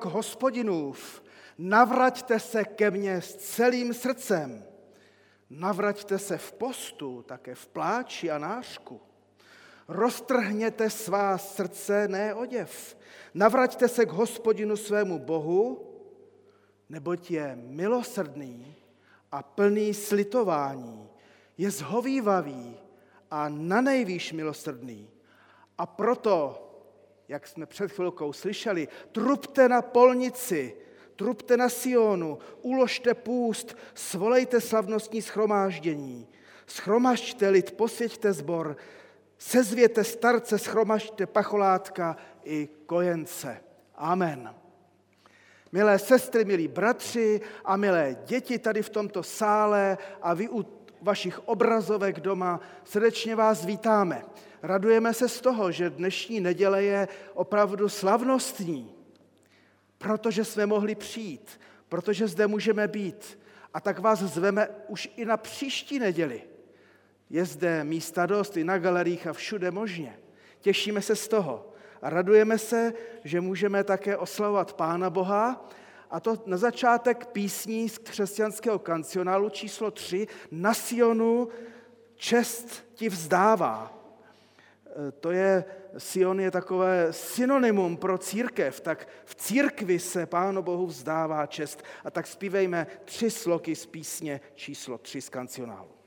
Výrok hospodinův, navraťte se ke mně s celým srdcem, navraťte se v postu, také v pláči a nářku. Roztrhněte svá srdce, ne oděv. Navraťte se k hospodinu svému Bohu, neboť je milosrdný a plný slitování, je zhovývavý a na nejvýš milosrdný. A proto, jak jsme před chvilkou slyšeli, trupte na polnici, trupte na Sionu, uložte půst, svolejte slavnostní schromáždění, schromažďte lid, posvěďte zbor, sezvěte starce, schromažďte pacholátka i kojence. Amen. Milé sestry, milí bratři a milé děti tady v tomto sále a vy u vašich obrazovek doma, srdečně vás vítáme. Radujeme se z toho, že dnešní neděle je opravdu slavnostní, protože jsme mohli přijít, protože zde můžeme být. A tak vás zveme už i na příští neděli. Je zde místa dost i na galeriích a všude možně. Těšíme se z toho. A radujeme se, že můžeme také oslavovat Pána Boha, a to na začátek písní z křesťanského kancionálu číslo 3 Na Sionu čest ti vzdává. To je, Sion je takové synonymum pro církev, tak v církvi se Pánu Bohu vzdává čest. A tak zpívejme tři sloky z písně číslo 3 z kancionálu.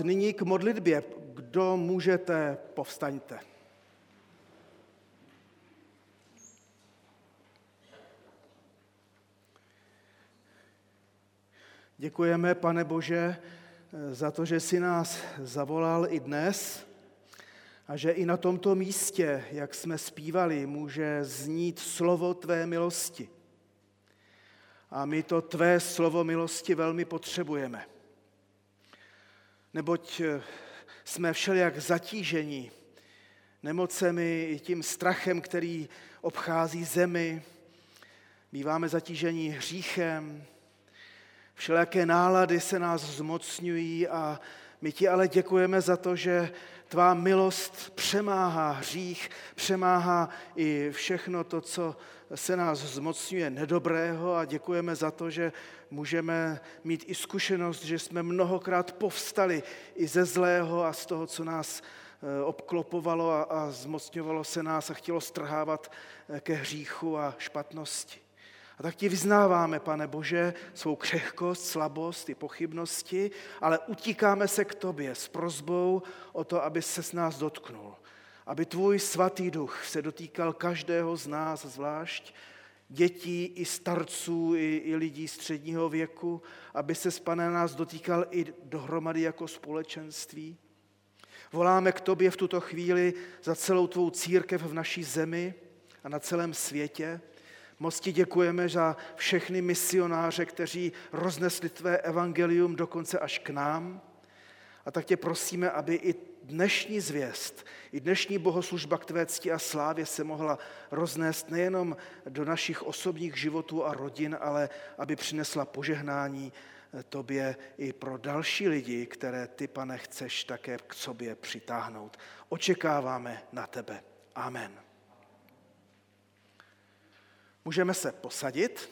Nyní k modlitbě. Kdo můžete, povstaňte. Děkujeme, pane Bože, za to, že jsi nás zavolal i dnes a že i na tomto místě, jak jsme zpívali, může znít slovo tvé milosti. A my to tvé slovo milosti velmi potřebujeme. Neboť jsme všelijak zatížení nemocemi, i tím strachem, který obchází zemi. Býváme zatížení hříchem, všelijaké nálady se nás zmocňují a my ti ale děkujeme za to, že tvá milost přemáhá hřích, přemáhá i všechno to, co se nás zmocňuje nedobrého a děkujeme za to, že můžeme mít i zkušenost, že jsme mnohokrát povstali i ze zlého a z toho, co nás eh, obklopovalo a, a zmocňovalo se nás a chtělo strhávat eh, ke hříchu a špatnosti. A tak ti vyznáváme, pane Bože, svou křehkost, slabost i pochybnosti, ale utíkáme se k tobě s prozbou o to, aby se s nás dotknul. Aby tvůj svatý duch se dotýkal každého z nás zvlášť, dětí i starců, i, i lidí středního věku, aby se Pane nás dotýkal i dohromady jako společenství. Voláme k tobě v tuto chvíli za celou tvou církev v naší zemi a na celém světě, Moc ti děkujeme za všechny misionáře, kteří roznesli tvé evangelium dokonce až k nám. A tak tě prosíme, aby i dnešní zvěst, i dnešní bohoslužba k tvé cti a slávě se mohla roznést nejenom do našich osobních životů a rodin, ale aby přinesla požehnání tobě i pro další lidi, které ty, pane, chceš také k sobě přitáhnout. Očekáváme na tebe. Amen. Můžeme se posadit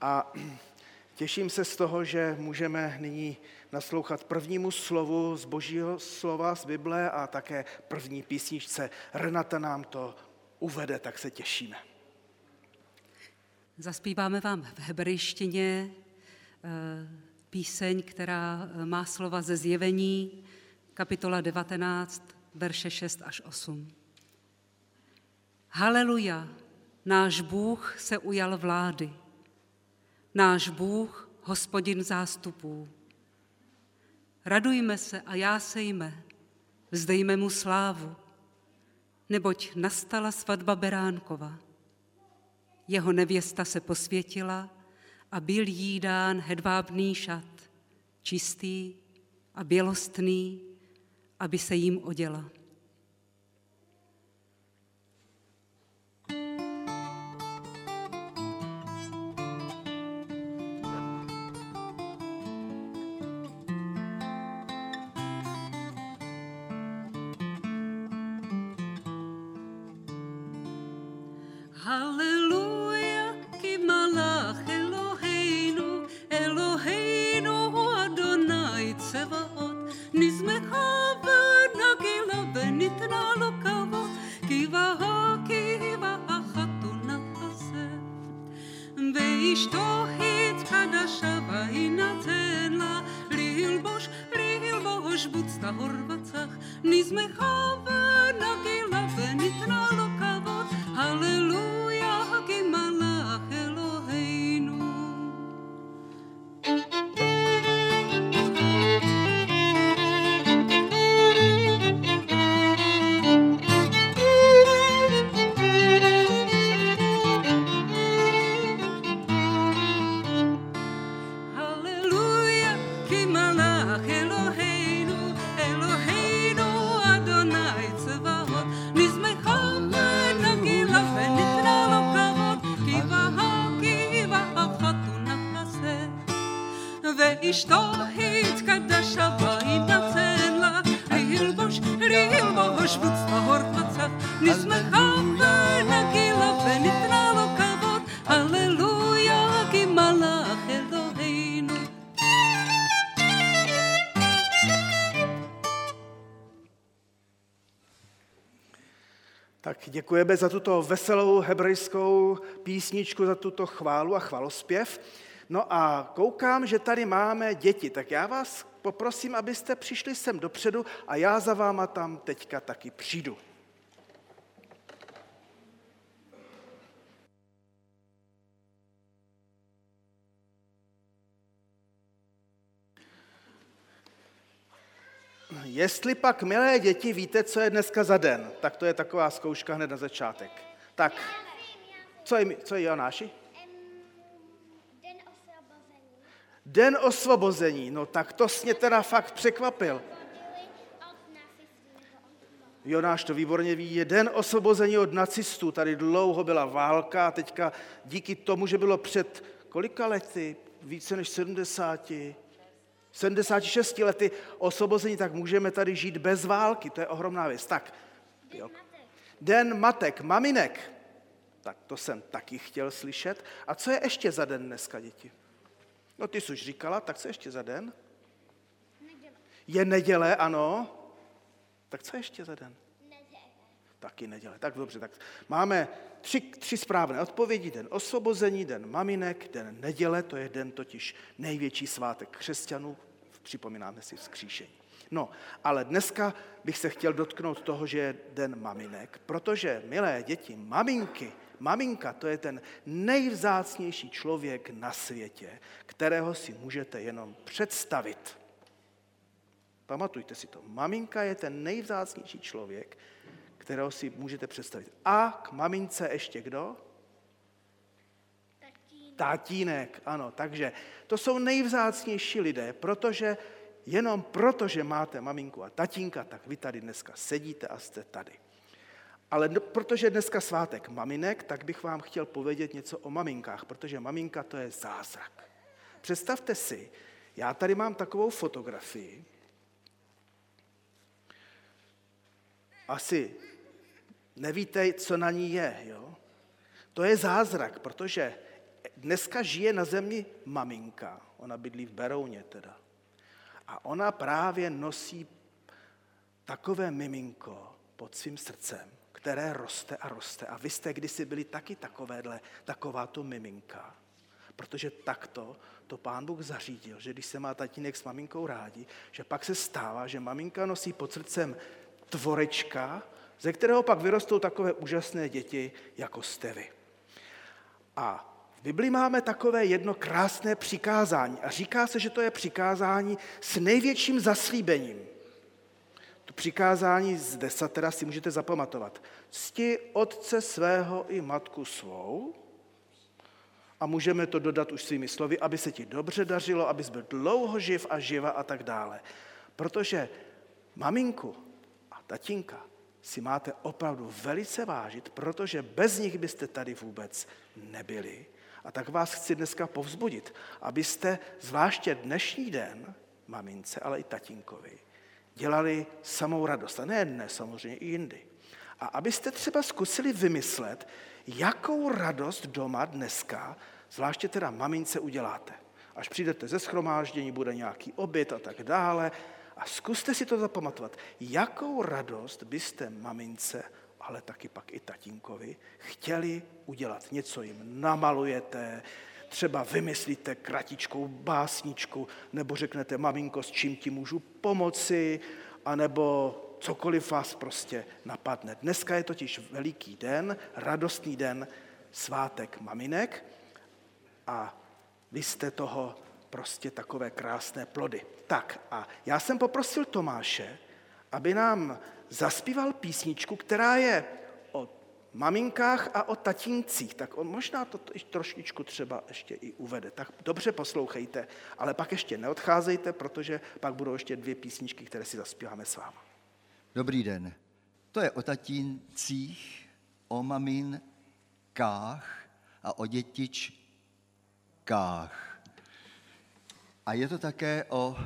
a těším se z toho, že můžeme nyní naslouchat prvnímu slovu z božího slova z Bible a také první písničce. Renata nám to uvede, tak se těšíme. Zaspíváme vám v hebrejštině eh, píseň, která eh, má slova ze zjevení, kapitola 19, verše 6 až 8. Haleluja, Náš Bůh se ujal vlády. Náš Bůh, hospodin zástupů. Radujme se a jásejme, vzdejme mu slávu, neboť nastala svatba Beránkova. Jeho nevěsta se posvětila a byl jí dán hedvábný šat, čistý a bělostný, aby se jim oděla. צבאות, נזמחה ונגילה וניתנה לו כבוד, כבהה כבהה חתונת הסף. ואשתו התקדשה ויינתן לה ללבוש, ללבוש בוץ טהור וצח, נזמחה Děkujeme za tuto veselou hebrejskou písničku, za tuto chválu a chvalospěv. No a koukám, že tady máme děti, tak já vás poprosím, abyste přišli sem dopředu a já za váma tam teďka taky přijdu. Jestli pak, milé děti, víte, co je dneska za den, tak to je taková zkouška hned na začátek. Tak, co je, co je Jonáši? Den osvobození. Den osvobození, no tak to mě teda fakt překvapil. Jonáš to výborně ví, je den osvobození od nacistů. Tady dlouho byla válka a teďka díky tomu, že bylo před kolika lety, více než 70, 76 lety osvobození, tak můžeme tady žít bez války. To je ohromná věc. Tak, jo. Den matek, maminek. Tak to jsem taky chtěl slyšet. A co je ještě za den dneska, děti? No ty jsi už říkala, tak co ještě za den? Neděle. Je neděle, ano. Tak co ještě za den? Taky neděle. Tak dobře, tak máme tři, tři správné odpovědi. Den osvobození, den maminek, den neděle, to je den totiž největší svátek křesťanů, připomínáme si vzkříšení. No, ale dneska bych se chtěl dotknout toho, že je den maminek, protože, milé děti, maminky, maminka to je ten nejvzácnější člověk na světě, kterého si můžete jenom představit. Pamatujte si to. Maminka je ten nejvzácnější člověk, kterého si můžete představit. A k mamince ještě kdo? Tatínek. Tatínek, ano. Takže to jsou nejvzácnější lidé, protože jenom proto, že máte maminku a tatínka, tak vy tady dneska sedíte a jste tady. Ale no, protože dneska svátek maminek, tak bych vám chtěl povědět něco o maminkách, protože maminka to je zázrak. Představte si, já tady mám takovou fotografii, asi nevíte, co na ní je. Jo? To je zázrak, protože dneska žije na zemi maminka, ona bydlí v Berouně teda. A ona právě nosí takové miminko pod svým srdcem, které roste a roste. A vy jste kdysi byli taky takovéhle, takováto miminka. Protože takto to pán Bůh zařídil, že když se má tatínek s maminkou rádi, že pak se stává, že maminka nosí pod srdcem tvorečka, ze kterého pak vyrostou takové úžasné děti, jako jste vy. A v Bibli máme takové jedno krásné přikázání. A říká se, že to je přikázání s největším zaslíbením. To přikázání z desatera si můžete zapamatovat. Cti otce svého i matku svou, a můžeme to dodat už svými slovy, aby se ti dobře dařilo, abys byl dlouho živ a živa a tak dále. Protože maminku a tatínka si máte opravdu velice vážit, protože bez nich byste tady vůbec nebyli. A tak vás chci dneska povzbudit, abyste zvláště dnešní den mamince, ale i tatínkovi dělali samou radost. A ne dnes, samozřejmě i jindy. A abyste třeba zkusili vymyslet, jakou radost doma dneska, zvláště teda mamince, uděláte. Až přijdete ze schromáždění, bude nějaký oběd a tak dále. A zkuste si to zapamatovat. Jakou radost byste mamince, ale taky pak i tatínkovi, chtěli udělat. Něco jim namalujete, třeba vymyslíte kratičkou básničku, nebo řeknete, maminko, s čím ti můžu pomoci, anebo cokoliv vás prostě napadne. Dneska je totiž veliký den, radostný den, svátek maminek a vy jste toho prostě takové krásné plody. Tak a já jsem poprosil Tomáše, aby nám zaspíval písničku, která je o maminkách a o tatíncích. Tak on možná to trošičku třeba ještě i uvede. Tak dobře poslouchejte, ale pak ještě neodcházejte, protože pak budou ještě dvě písničky, které si zaspíváme s váma. Dobrý den. To je o tatíncích, o maminkách a o dětičkách. A je to také o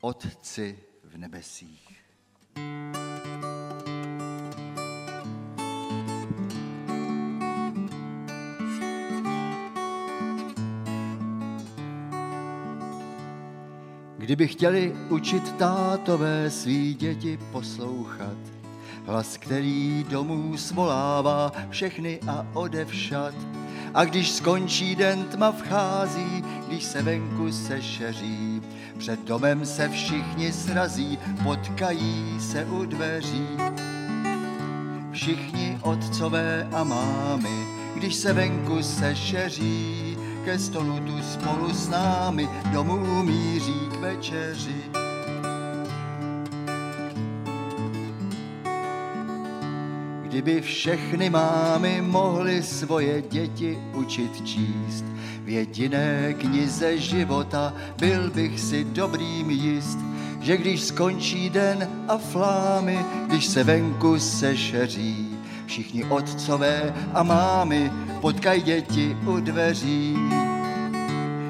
Otci v nebesích. Kdyby chtěli učit tátové svý děti poslouchat, hlas, který domů svolává všechny a odevšat. A když skončí den, tma vchází, když se venku sešeří, před domem se všichni srazí, potkají se u dveří. Všichni otcové a mámy, když se venku sešeří, ke stolu tu spolu s námi domů míří k večeři. Kdyby všechny mámy mohly svoje děti učit číst, v jediné knize života byl bych si dobrým jist, že když skončí den a flámy, když se venku sešeří, všichni otcové a mámy potkají děti u dveří.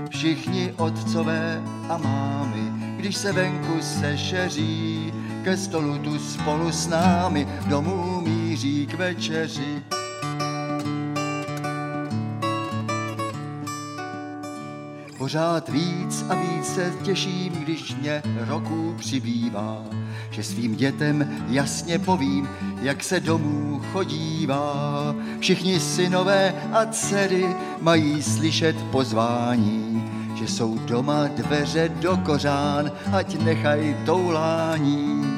Všichni otcové a mámy, když se venku sešeří, ke stolu tu spolu s námi domů míří k večeři. Pořád víc a víc se těším, když mě roků přibývá, že svým dětem jasně povím, jak se domů chodívá. Všichni synové a dcery mají slyšet pozvání, že jsou doma dveře do kořán, ať nechaj toulání.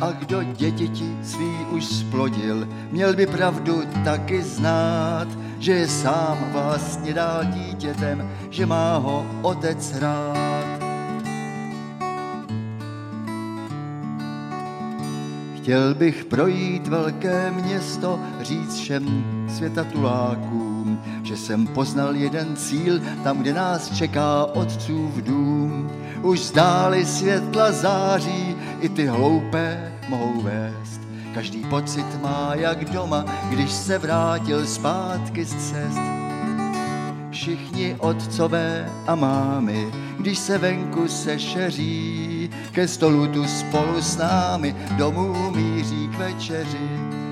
A kdo děti svý už splodil, měl by pravdu taky znát, že je sám vlastně dál dítětem, že má ho otec rád. Chtěl bych projít velké město, říct všem světatulákům, že jsem poznal jeden cíl, tam, kde nás čeká otcův dům. Už zdály světla září, i ty hloupé mohou vést. Každý pocit má jak doma, když se vrátil zpátky z cest. Všichni otcové a mámy, když se venku sešeří, ke stolu tu spolu s námi domů míří k večeři.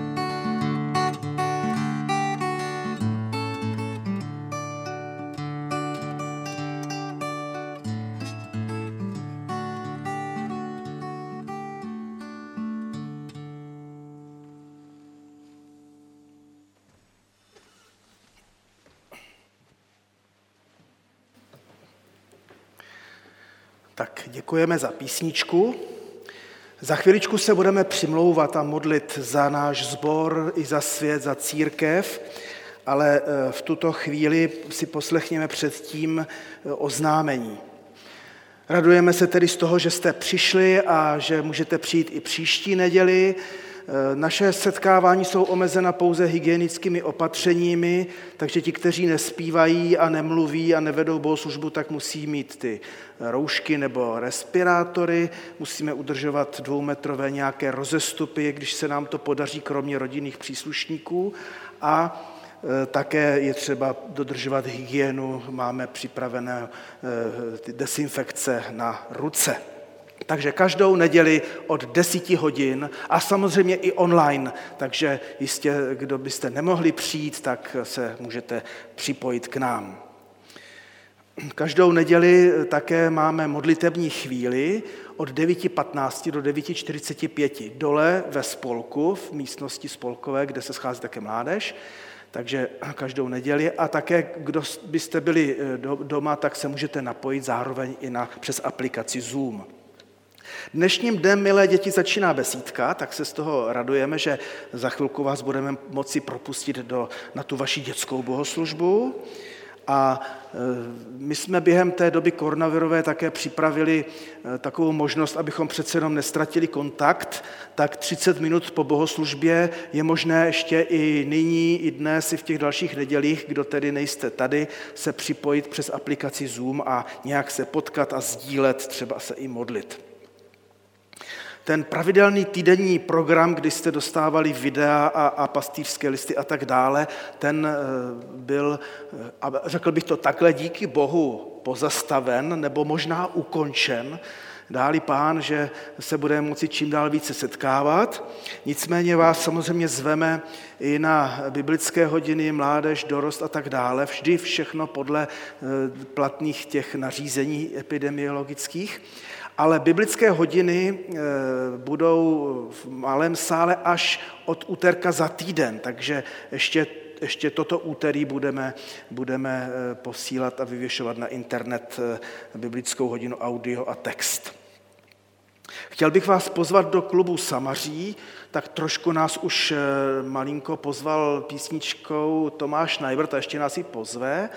Tak děkujeme za písničku. Za chviličku se budeme přimlouvat a modlit za náš sbor i za svět, za církev, ale eh, v tuto chvíli si poslechněme předtím eh, oznámení. Radujeme se tedy z toho, že jste přišli a že můžete přijít i příští neděli. Eh, naše setkávání jsou omezena pouze hygienickými opatřeními, takže ti, kteří nespívají a nemluví a nevedou bohoslužbu, tak musí mít ty roušky nebo respirátory, musíme udržovat dvoumetrové nějaké rozestupy, když se nám to podaří, kromě rodinných příslušníků. A eh, také je třeba dodržovat hygienu, máme připravené eh, desinfekce na ruce. Takže každou neděli od 10 hodin a samozřejmě i online, takže jistě, kdo byste nemohli přijít, tak se můžete připojit k nám. Každou neděli také máme modlitební chvíli od 9.15 do 9.45 dole ve spolku, v místnosti spolkové, kde se schází také mládež, takže každou neděli a také, kdo byste byli doma, tak se můžete napojit zároveň i na, přes aplikaci Zoom. Dnešním dnem, milé děti, začíná besídka, tak se z toho radujeme, že za chvilku vás budeme moci propustit do, na tu vaši dětskou bohoslužbu. A e, my jsme během té doby koronavirové také připravili e, takovou možnost, abychom přece jenom nestratili kontakt, tak 30 minut po bohoslužbě je možné ještě i nyní, i dnes, i v těch dalších nedělích, kdo tedy nejste tady, se připojit přes aplikaci Zoom a nějak se potkat a sdílet, třeba se i modlit. Ten pravidelný týdenní program, kdy jste dostávali videa a, a pastýřské listy a tak dále, ten eh, byl, eh, a řekl bych to takhle, díky Bohu pozastaven nebo možná ukončen, dáli pán, že se budeme moci čím dál více setkávat. Nicméně vás samozřejmě zveme i na biblické hodiny, mládež, dorost a tak dále. Vždy všechno podle eh, platných těch nařízení epidemiologických ale biblické hodiny eh, budou v malém sále až od úterka za týden, takže ještě, ještě toto úterý budeme, budeme eh, posílat a vyvěšovat na internet eh, biblickou hodinu audio a text. Chtěl bych vás pozvat do klubu Samaří, tak trošku nás už malinko pozval písničkou Tomáš Najvrt a ještě nás ji pozve.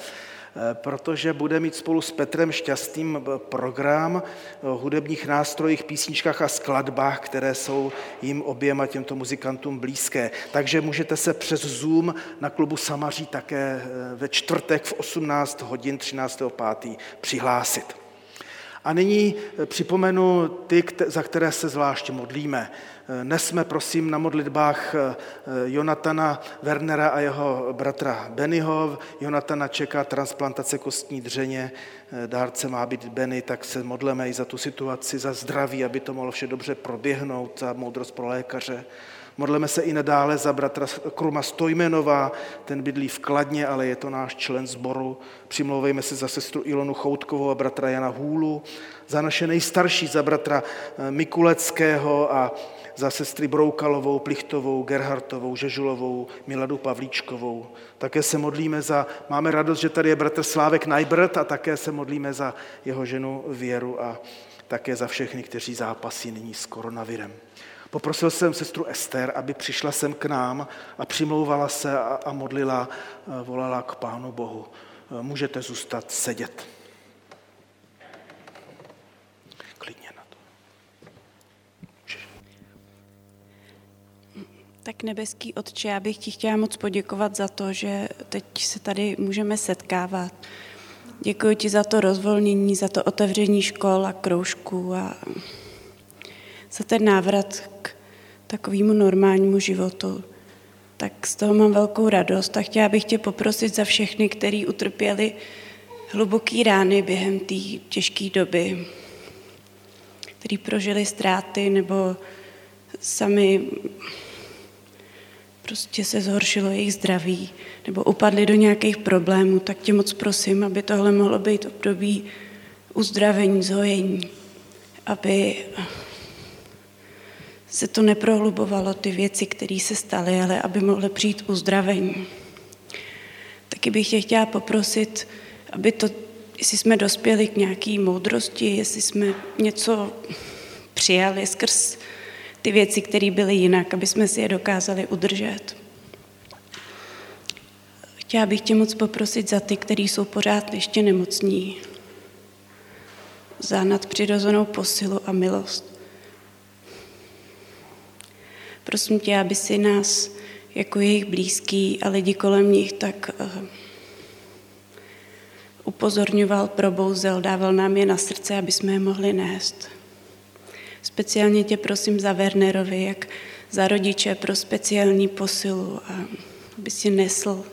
Protože bude mít spolu s Petrem Šťastným program o hudebních nástrojích, písničkách a skladbách, které jsou jim oběma těmto muzikantům blízké. Takže můžete se přes Zoom na klubu Samaří také ve čtvrtek v 18 hodin 13.5. přihlásit. A nyní připomenu ty, za které se zvláště modlíme. Nesme prosím na modlitbách eh, Jonatana Wernera a jeho bratra Bennyho. Jonatana čeká transplantace kostní dřeně, eh, dárce má být Benny, tak se modleme i za tu situaci, za zdraví, aby to mohlo vše dobře proběhnout, za moudrost pro lékaře. Modleme se i nadále za bratra Kruma Stojmenová, ten bydlí v Kladně, ale je to náš člen sboru. Přimlouvejme se za sestru Ilonu Choutkovou a bratra Jana Hůlu, za naše nejstarší, za bratra eh, Mikuleckého a za sestry Broukalovou, Plichtovou, Gerhartovou, Žežulovou, Miladu Pavlíčkovou. Také se modlíme za, máme radost, že tady je bratr Slávek Najbrt a také se modlíme za jeho ženu Věru a také za všechny, kteří zápasí nyní s koronavirem. Poprosil jsem sestru Ester, aby přišla sem k nám a přimlouvala se a, a modlila, volala k Pánu Bohu. Můžete zůstat sedět. Tak nebeský Otče, já bych ti chtěla moc poděkovat za to, že teď se tady můžeme setkávat. Děkuji ti za to rozvolnění, za to otevření škol a kroužků a za ten návrat k takovému normálnímu životu. Tak z toho mám velkou radost a chtěla bych tě poprosit za všechny, kteří utrpěli hluboký rány během té těžké doby, kteří prožili ztráty nebo sami prostě se zhoršilo jejich zdraví nebo upadli do nějakých problémů, tak tě moc prosím, aby tohle mohlo být období uzdravení, zhojení, aby se to neprohlubovalo, ty věci, které se staly, ale aby mohly přijít uzdravení. Taky bych tě chtěla poprosit, aby to, jestli jsme dospěli k nějaké moudrosti, jestli jsme něco přijali skrz ty věci, které byly jinak, aby jsme si je dokázali udržet. Chtěla bych tě moc poprosit za ty, kteří jsou pořád ještě nemocní, za nadpřirozenou posilu a milost. Prosím tě, aby si nás jako jejich blízký a lidi kolem nich tak uh, upozorňoval, probouzel, dával nám je na srdce, aby jsme je mohli nést. Speciálně tě prosím za Wernerovi, jak za rodiče pro speciální posilu, a aby si nesl,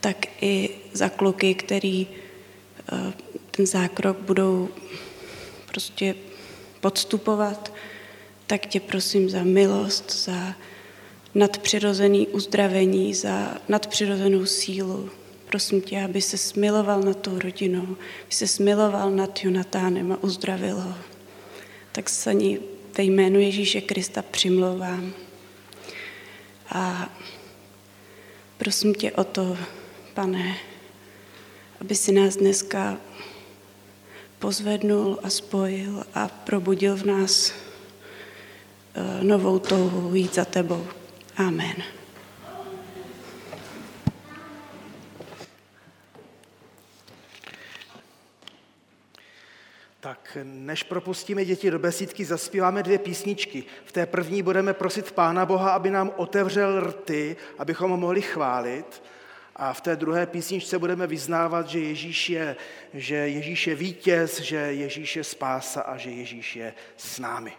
tak i za kluky, který eh, ten zákrok budou prostě podstupovat, tak tě prosím za milost, za nadpřirozený uzdravení, za nadpřirozenou sílu. Prosím tě, aby se smiloval nad tou rodinou, aby se smiloval nad Jonatánem a uzdravil ho tak se ní ve jménu Ježíše Krista přimlouvám. A prosím tě o to, pane, aby si nás dneska pozvednul a spojil a probudil v nás eh, novou touhu jít za tebou. Amen. Tak než propustíme děti do besídky, zaspíváme dvě písničky. V té první budeme prosit Pána Boha, aby nám otevřel rty, abychom ho mohli chválit. A v té druhé písničce budeme vyznávat, že Ježíš je, že Ježíš je vítěz, že Ježíš je spása a že Ježíš je s námi.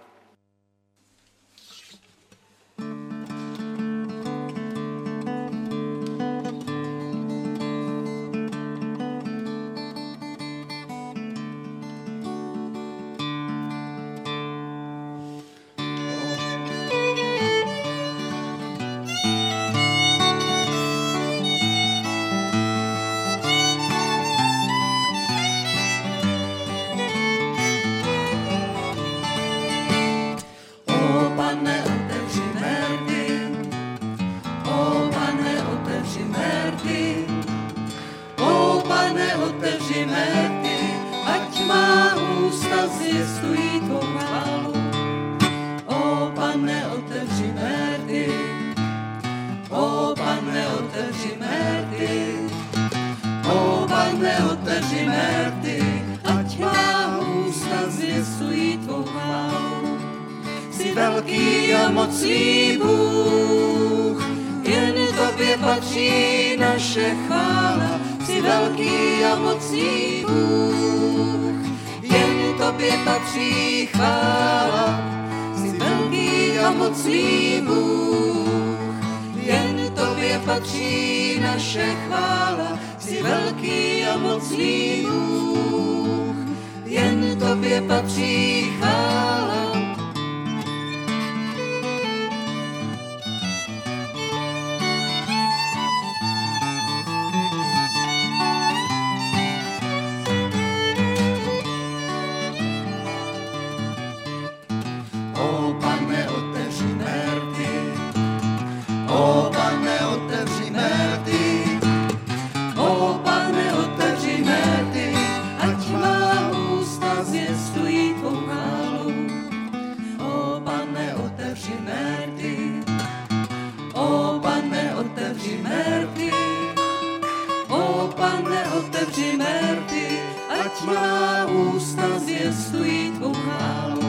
Pane, otevři mé rty. Ať má ústa zvěstují tvou chválu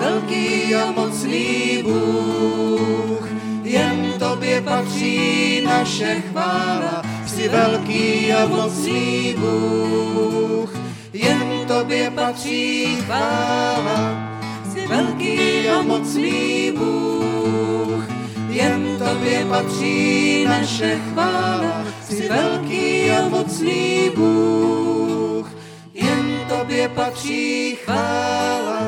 velký a mocný Bůh. Jen tobě patří naše chvála, jsi velký a mocný Bůh. Jen tobě patří chvála, jsi velký a mocný Bůh. Jen tobě patří naše chvála, velký a mocný Bůh. Jen tobě patří chvála,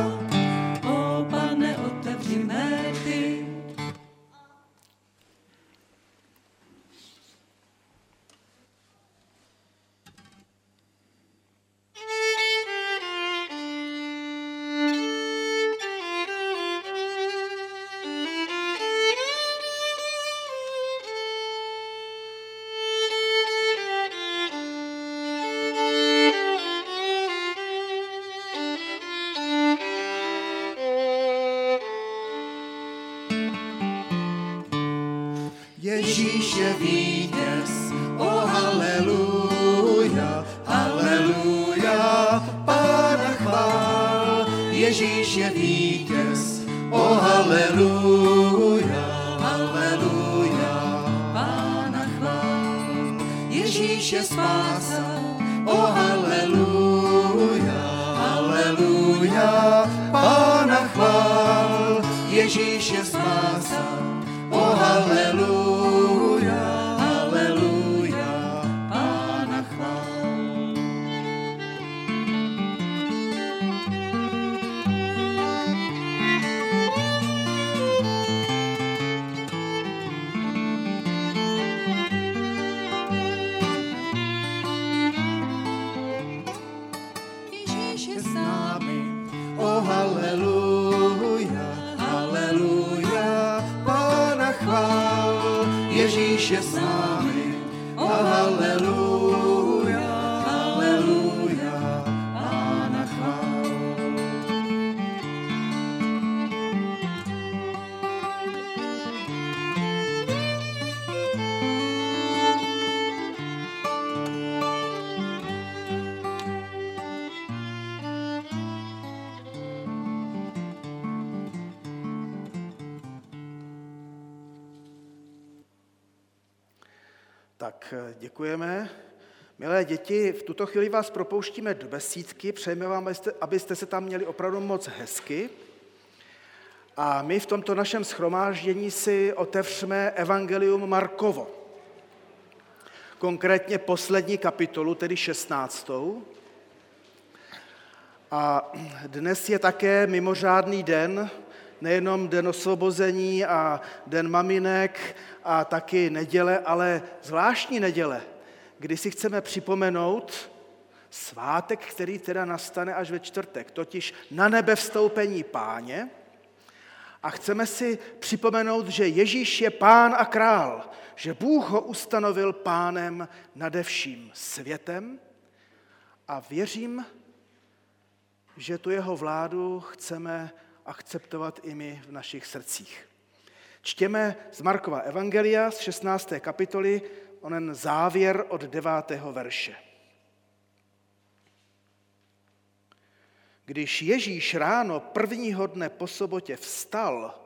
Ježíš děkujeme. Milé děti, v tuto chvíli vás propouštíme do besídky, přejeme vám, abyste, se tam měli opravdu moc hezky. A my v tomto našem schromáždění si otevřeme Evangelium Markovo. Konkrétně poslední kapitolu, tedy 16. A dnes je také mimořádný den, nejenom den osvobození a den maminek a taky neděle, ale zvláštní neděle, kdy si chceme připomenout svátek, který teda nastane až ve čtvrtek, totiž na nebe vstoupení páně. A chceme si připomenout, že Ježíš je pán a král, že Bůh ho ustanovil pánem nade vším světem a věřím, že tu jeho vládu chceme akceptovat i my v našich srdcích. Čtěme z Markova Evangelia z 16. kapitoly onen závěr od 9. verše. Když Ježíš ráno prvního dne po sobotě vstal,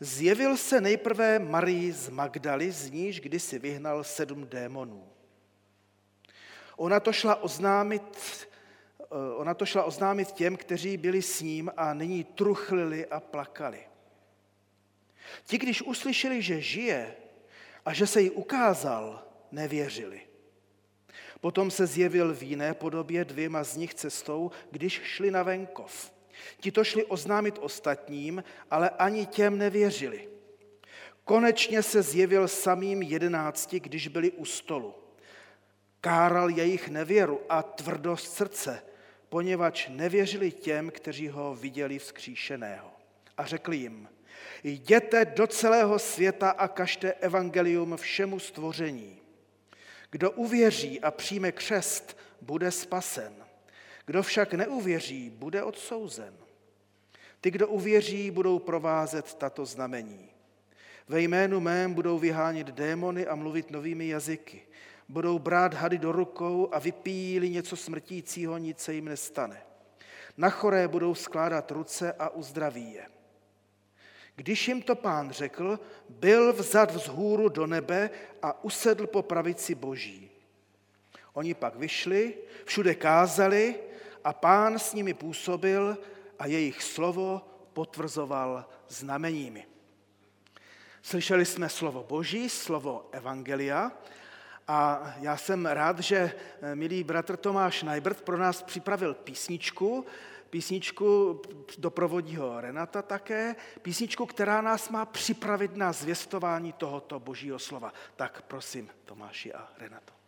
zjevil se nejprve Marii z Magdaly, z níž kdysi vyhnal sedm démonů. Ona to šla oznámit, ona to šla oznámit těm, kteří byli s ním a nyní truchlili a plakali. Ti, když uslyšeli, že žije a že se jí ukázal, nevěřili. Potom se zjevil v jiné podobě dvěma z nich cestou, když šli na venkov. Ti to šli oznámit ostatním, ale ani těm nevěřili. Konečně se zjevil samým jedenácti, když byli u stolu. Káral jejich nevěru a tvrdost srdce, poněvadž nevěřili těm, kteří ho viděli vzkříšeného. A řekl jim, jděte do celého světa a kažte evangelium všemu stvoření. Kdo uvěří a přijme křest, bude spasen. Kdo však neuvěří, bude odsouzen. Ty, kdo uvěří, budou provázet tato znamení. Ve jménu mém budou vyhánět démony a mluvit novými jazyky. Budou brát hady do rukou a vypíjí něco smrtícího, nic se jim nestane. Na choré budou skládat ruce a uzdraví je. Když jim to pán řekl, byl vzad vzhůru do nebe a usedl po pravici boží. Oni pak vyšli, všude kázali a pán s nimi působil a jejich slovo potvrzoval znameními. Slyšeli jsme slovo Boží, slovo Evangelia a já jsem rád, že milý bratr Tomáš Najbrt pro nás připravil písničku, písničku doprovodí ho Renata také, písničku, která nás má připravit na zvěstování tohoto božího slova. Tak prosím, Tomáši a Renato.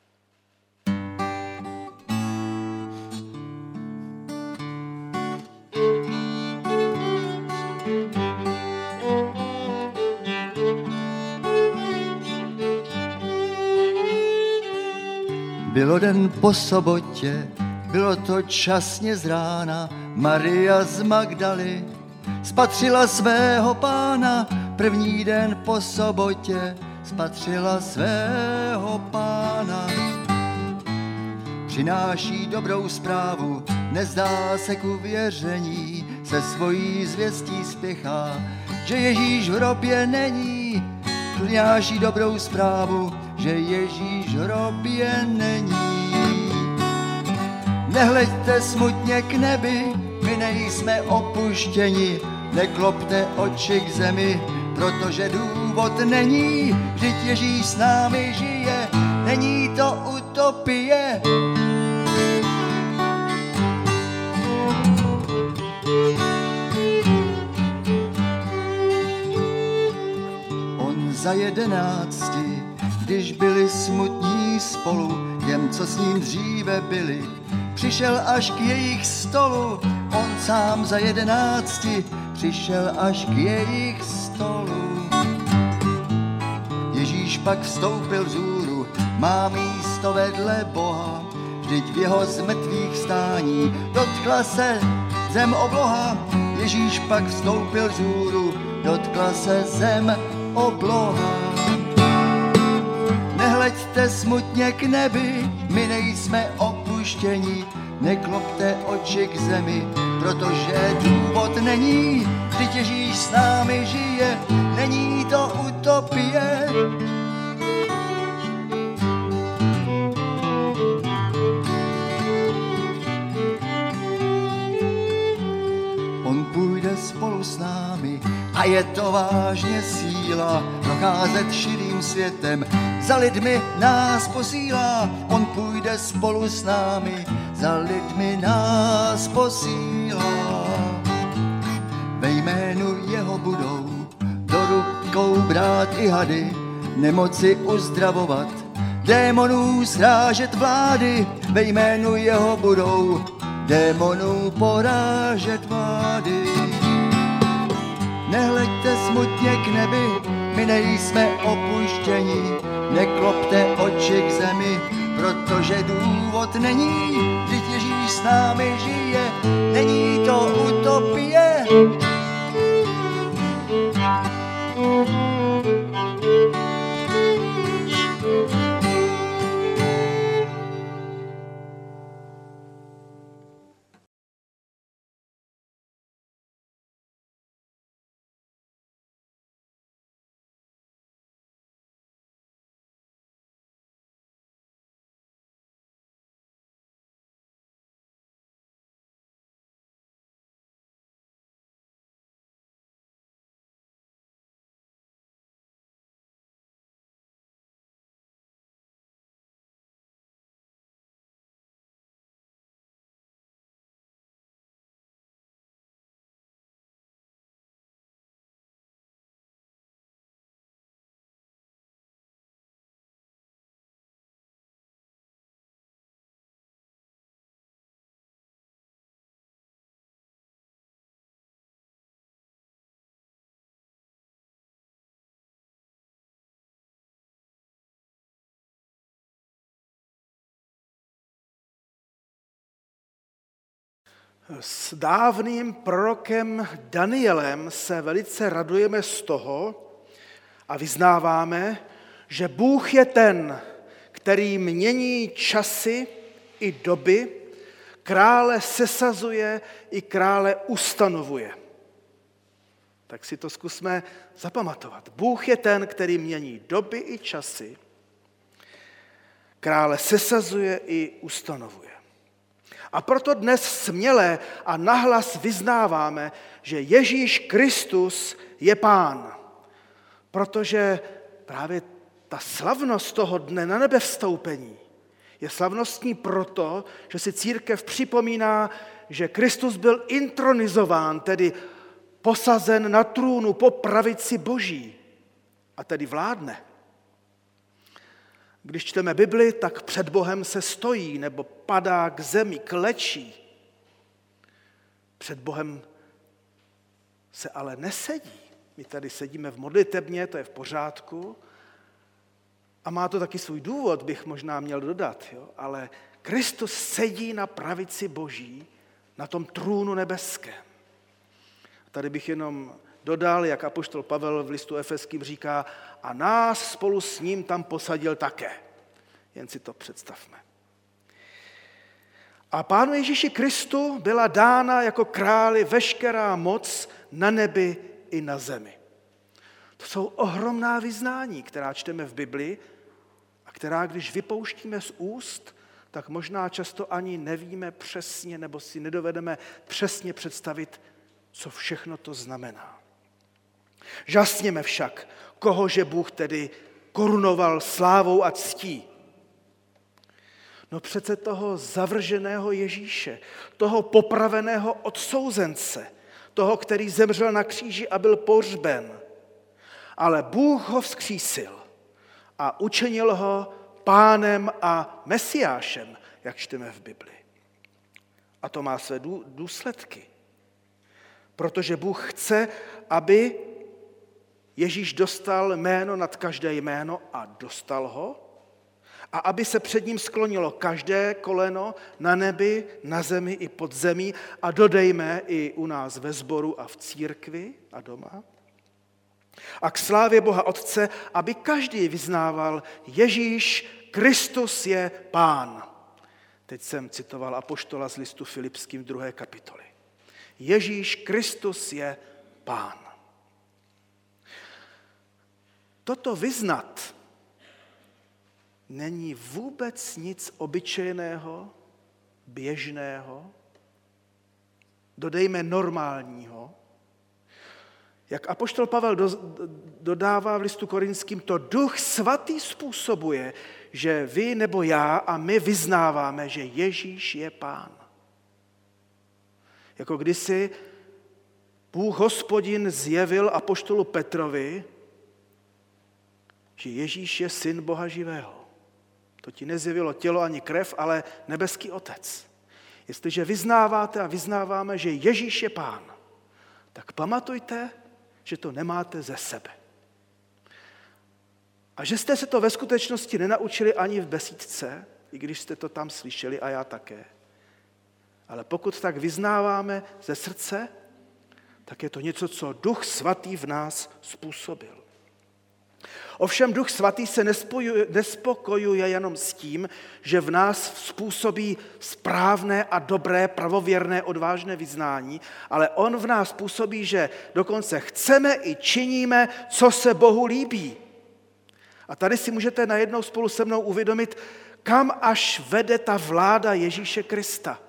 Bylo den po sobotě, bylo to časně z rána, Maria z Magdaly spatřila svého pána, první den po sobotě spatřila svého pána. Přináší dobrou zprávu, nezdá se ku věření, se svojí zvěstí spěchá, že Ježíš v hrobě není. Přináší dobrou zprávu, že Ježíš hrobě není. Nehleďte smutně k nebi, my nejsme opuštěni, neklopte oči k zemi, protože důvod není, vždyť Ježíš s námi žije, není to utopie. On za jedenácti, když byli smutní spolu, těm, co s ním dříve byli, přišel až k jejich stolu, on sám za jedenácti přišel až k jejich stolu. Ježíš pak vstoupil vzůru, má místo vedle Boha, vždyť v jeho zmrtvých stání dotkla se zem obloha. Ježíš pak vstoupil vzůru, dotkla se zem obloha. Nehleďte smutně k nebi, my nejsme opuštění, neklopte oči k zemi, protože důvod není, vždyť Ježíš s námi žije, není to utopie. On půjde spolu s námi a je to vážně síla procházet širým světem. Za lidmi nás posílá, on půjde spolu s námi, za lidmi nás posílá. Ve jménu jeho budou do rukou brát i hady, nemoci uzdravovat, démonů srážet vlády, ve jménu jeho budou démonů porážet vlády. Nehleďte smutně k nebi, my nejsme opuštění, neklopte oči k zemi, protože důvod není, vždyť Ježíš s námi žije, není to utopie. S dávným prorokem Danielem se velice radujeme z toho a vyznáváme, že Bůh je ten, který mění časy i doby, krále sesazuje i krále ustanovuje. Tak si to zkusme zapamatovat. Bůh je ten, který mění doby i časy, krále sesazuje i ustanovuje. A proto dnes směle a nahlas vyznáváme, že Ježíš Kristus je Pán. Protože právě ta slavnost toho dne na nebe vstoupení je slavnostní proto, že si církev připomíná, že Kristus byl intronizován, tedy posazen na trůnu po pravici Boží a tedy vládne. Když čteme Bibli, tak před Bohem se stojí nebo padá k zemi, klečí. Před Bohem se ale nesedí. My tady sedíme v modlitebně, to je v pořádku. A má to taky svůj důvod, bych možná měl dodat. Jo? Ale Kristus sedí na pravici Boží, na tom trůnu nebeském. Tady bych jenom dodal, jak apoštol Pavel v listu Efeským říká, a nás spolu s ním tam posadil také. Jen si to představme. A pánu Ježíši Kristu byla dána jako králi veškerá moc na nebi i na zemi. To jsou ohromná vyznání, která čteme v Bibli a která, když vypouštíme z úst, tak možná často ani nevíme přesně nebo si nedovedeme přesně představit, co všechno to znamená. Žasněme však, kohože Bůh tedy korunoval slávou a ctí. No přece toho zavrženého Ježíše, toho popraveného odsouzence, toho, který zemřel na kříži a byl pohřben. Ale Bůh ho vzkřísil a učinil ho pánem a mesiášem, jak čteme v Bibli. A to má své důsledky. Protože Bůh chce, aby Ježíš dostal jméno nad každé jméno a dostal ho, a aby se před ním sklonilo každé koleno na nebi, na zemi i pod zemí a dodejme i u nás ve sboru a v církvi a doma. A k slávě Boha Otce, aby každý vyznával, Ježíš Kristus je Pán. Teď jsem citoval apoštola z listu Filipským druhé kapitoly. Ježíš Kristus je Pán. Toto vyznat není vůbec nic obyčejného, běžného, dodejme normálního. Jak apoštol Pavel dodává v listu korinským, to duch svatý způsobuje, že vy nebo já a my vyznáváme, že Ježíš je pán. Jako kdysi Bůh hospodin zjevil apoštolu Petrovi, že Ježíš je syn Boha živého. To ti nezjevilo tělo ani krev, ale nebeský otec. Jestliže vyznáváte a vyznáváme, že Ježíš je pán, tak pamatujte, že to nemáte ze sebe. A že jste se to ve skutečnosti nenaučili ani v besídce, i když jste to tam slyšeli a já také. Ale pokud tak vyznáváme ze srdce, tak je to něco, co Duch Svatý v nás způsobil. Ovšem Duch Svatý se nespojuje, nespokojuje jenom s tím, že v nás způsobí správné a dobré, pravověrné, odvážné vyznání, ale On v nás působí, že dokonce chceme i činíme, co se Bohu líbí. A tady si můžete najednou spolu se mnou uvědomit, kam až vede ta vláda Ježíše Krista.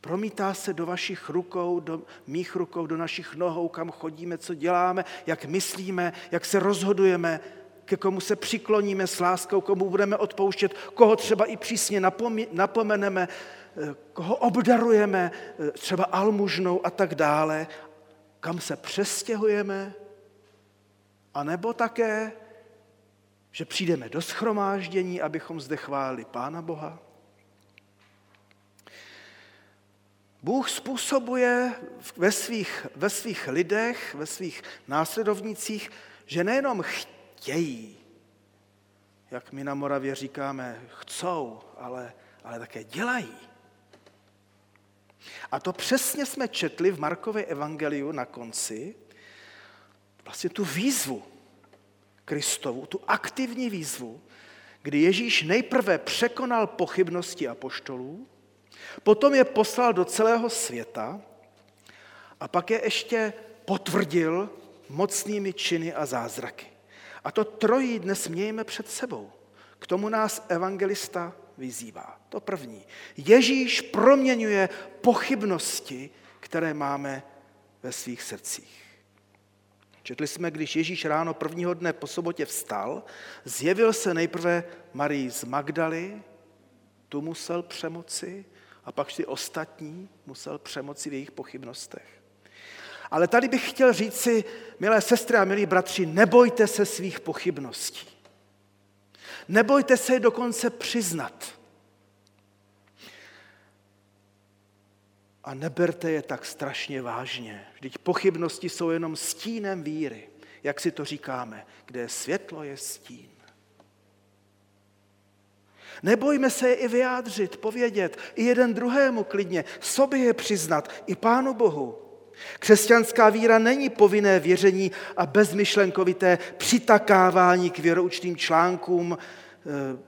Promítá se do vašich rukou, do mých rukou, do našich nohou, kam chodíme, co děláme, jak myslíme, jak se rozhodujeme, ke komu se přikloníme s láskou, komu budeme odpouštět, koho třeba i přísně napomeneme, eh, koho obdarujeme, eh, třeba almužnou a tak dále, kam se přestěhujeme, a nebo také, že přijdeme do schromáždění, abychom zde chválili Pána Boha. Bůh způsobuje ve svých, ve svých lidech, ve svých následovnících, že nejenom chtějí, jak my na Moravě říkáme, chcou, ale, ale také dělají. A to přesně jsme četli v Markově evangeliu na konci, vlastně tu výzvu Kristovu, tu aktivní výzvu, kdy Ježíš nejprve překonal pochybnosti apoštolů, potom je poslal do celého světa a pak je ještě potvrdil mocnými činy a zázraky. A to trojí dnes mějme před sebou. K tomu nás evangelista vyzývá. To první. Ježíš proměňuje pochybnosti, které máme ve svých srdcích. Četli jsme, když Ježíš ráno prvního dne po sobotě vstal, zjevil se nejprve Marii z Magdaly, tu musel přemoci, a pak ty ostatní musel přemoci v jejich pochybnostech. Ale tady bych chtěl říct si, milé sestry a milí bratři, nebojte se svých pochybností. Nebojte se je dokonce přiznat. A neberte je tak strašně vážně. Vždyť pochybnosti jsou jenom stínem víry, jak si to říkáme, kde je světlo, je stín. Nebojme se je i vyjádřit, povědět, i jeden druhému klidně, sobě je přiznat, i Pánu Bohu. Křesťanská víra není povinné věření a bezmyšlenkovité přitakávání k věroučným článkům. Eh,